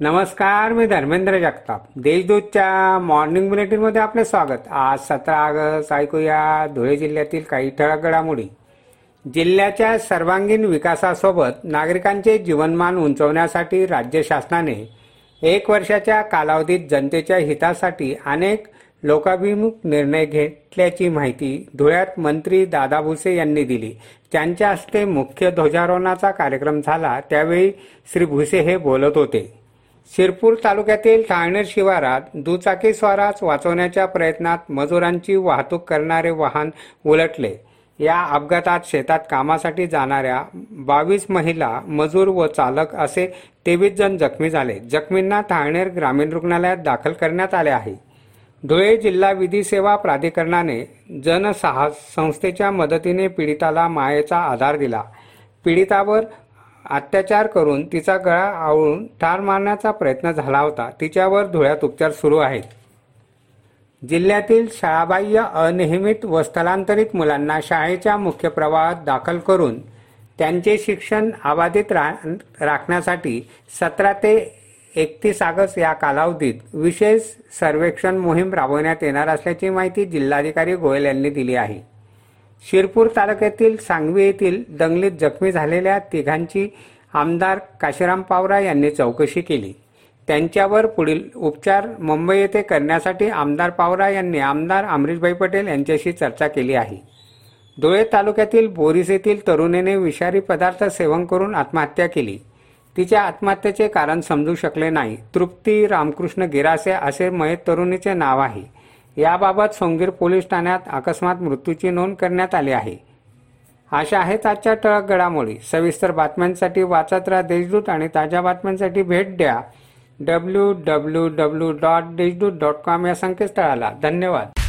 नमस्कार मी धर्मेंद्र जगताप. देशदूतच्या मॉर्निंग बुलेटिनमध्ये आपले स्वागत. आज सतरा ऑगस्ट ऐकूया धुळे जिल्ह्यातील काही ठळक घडामोडी. जिल्ह्याच्या सर्वांगीण विकासासोबत नागरिकांचे जीवनमान उंचवण्यासाठी राज्य शासनाने एक वर्षाच्या कालावधीत जनतेच्या हितासाठी अनेक लोकाभिमुख निर्णय घेतल्याची माहिती धुळ्यात मंत्री दादा भुसे यांनी दिली. त्यांच्या हस्ते मुख्य ध्वजारोहणाचा कार्यक्रम झाला. त्यावेळी श्री भुसे हे बोलत होते. शिरपूर तालुक्यातील ठाणेर शिवारात दुचाकी स्वारास वाचवण्याच्या प्रयत्नात मजुरांची वाहतूक करणारे वाहन उलटले. या अपघातात शेतात कामासाठी जाणाऱ्या बावीस महिला मजूर व चालक असे तेवीस जण जखमी झाले. जखमींना ठाणेर ग्रामीण रुग्णालयात दाखल करण्यात आले आहे. धुळे जिल्हा विधी सेवा प्राधिकरणाने जनसाहस संस्थेच्या मदतीने पीडिताला मायेचा आधार दिला. पीडितावर अत्याचार करून तिचा गळा आवळून ठार मारण्याचा प्रयत्न झाला होता. तिच्यावर धुळ्यात उपचार सुरू आहेत. जिल्ह्यातील शाळाबाह्य अनियमित व स्थलांतरित मुलांना शाळेच्या मुख्य प्रवाहात दाखल करून त्यांचे शिक्षण अबाधित रा राखण्यासाठी सतरा ते एकतीस ऑगस्ट या कालावधीत विशेष सर्वेक्षण मोहीम राबवण्यात येणार असल्याची माहिती जिल्हाधिकारी गोयल यांनी दिली आहे. शिरपूर तालुक्यातील सांगवी येथील दंगलीत जखमी झालेल्या तिघांची आमदार काशीराम पावरा यांनी चौकशी केली. त्यांच्यावर पुढील उपचार मुंबई येथे करण्यासाठी आमदार पावरा यांनी आमदार अमरीशभाई पटेल यांच्याशी चर्चा केली आहे. धुळे तालुक्यातील बोरीस येथील तरुणीने विषारी पदार्थ सेवन करून आत्महत्या केली. तिच्या आत्महत्येचे कारण समजू शकले नाही. तृप्ती रामकृष्ण गिरासे असे मयत तरुणीचे नाव आहे. याबाबत सोंगीर पोलीस ठाण्यात अकस्मात मृत्यूची नोंद करण्यात आली आहे. अशा आहेत आजच्या टळक घडामोडी. सविस्तर बातम्यांसाठी वाचत राहा देशदूत आणि ताज्या बातम्यांसाठी भेट द्या W W W dot Deshdoot dot com या संकेतस्थळाला. धन्यवाद.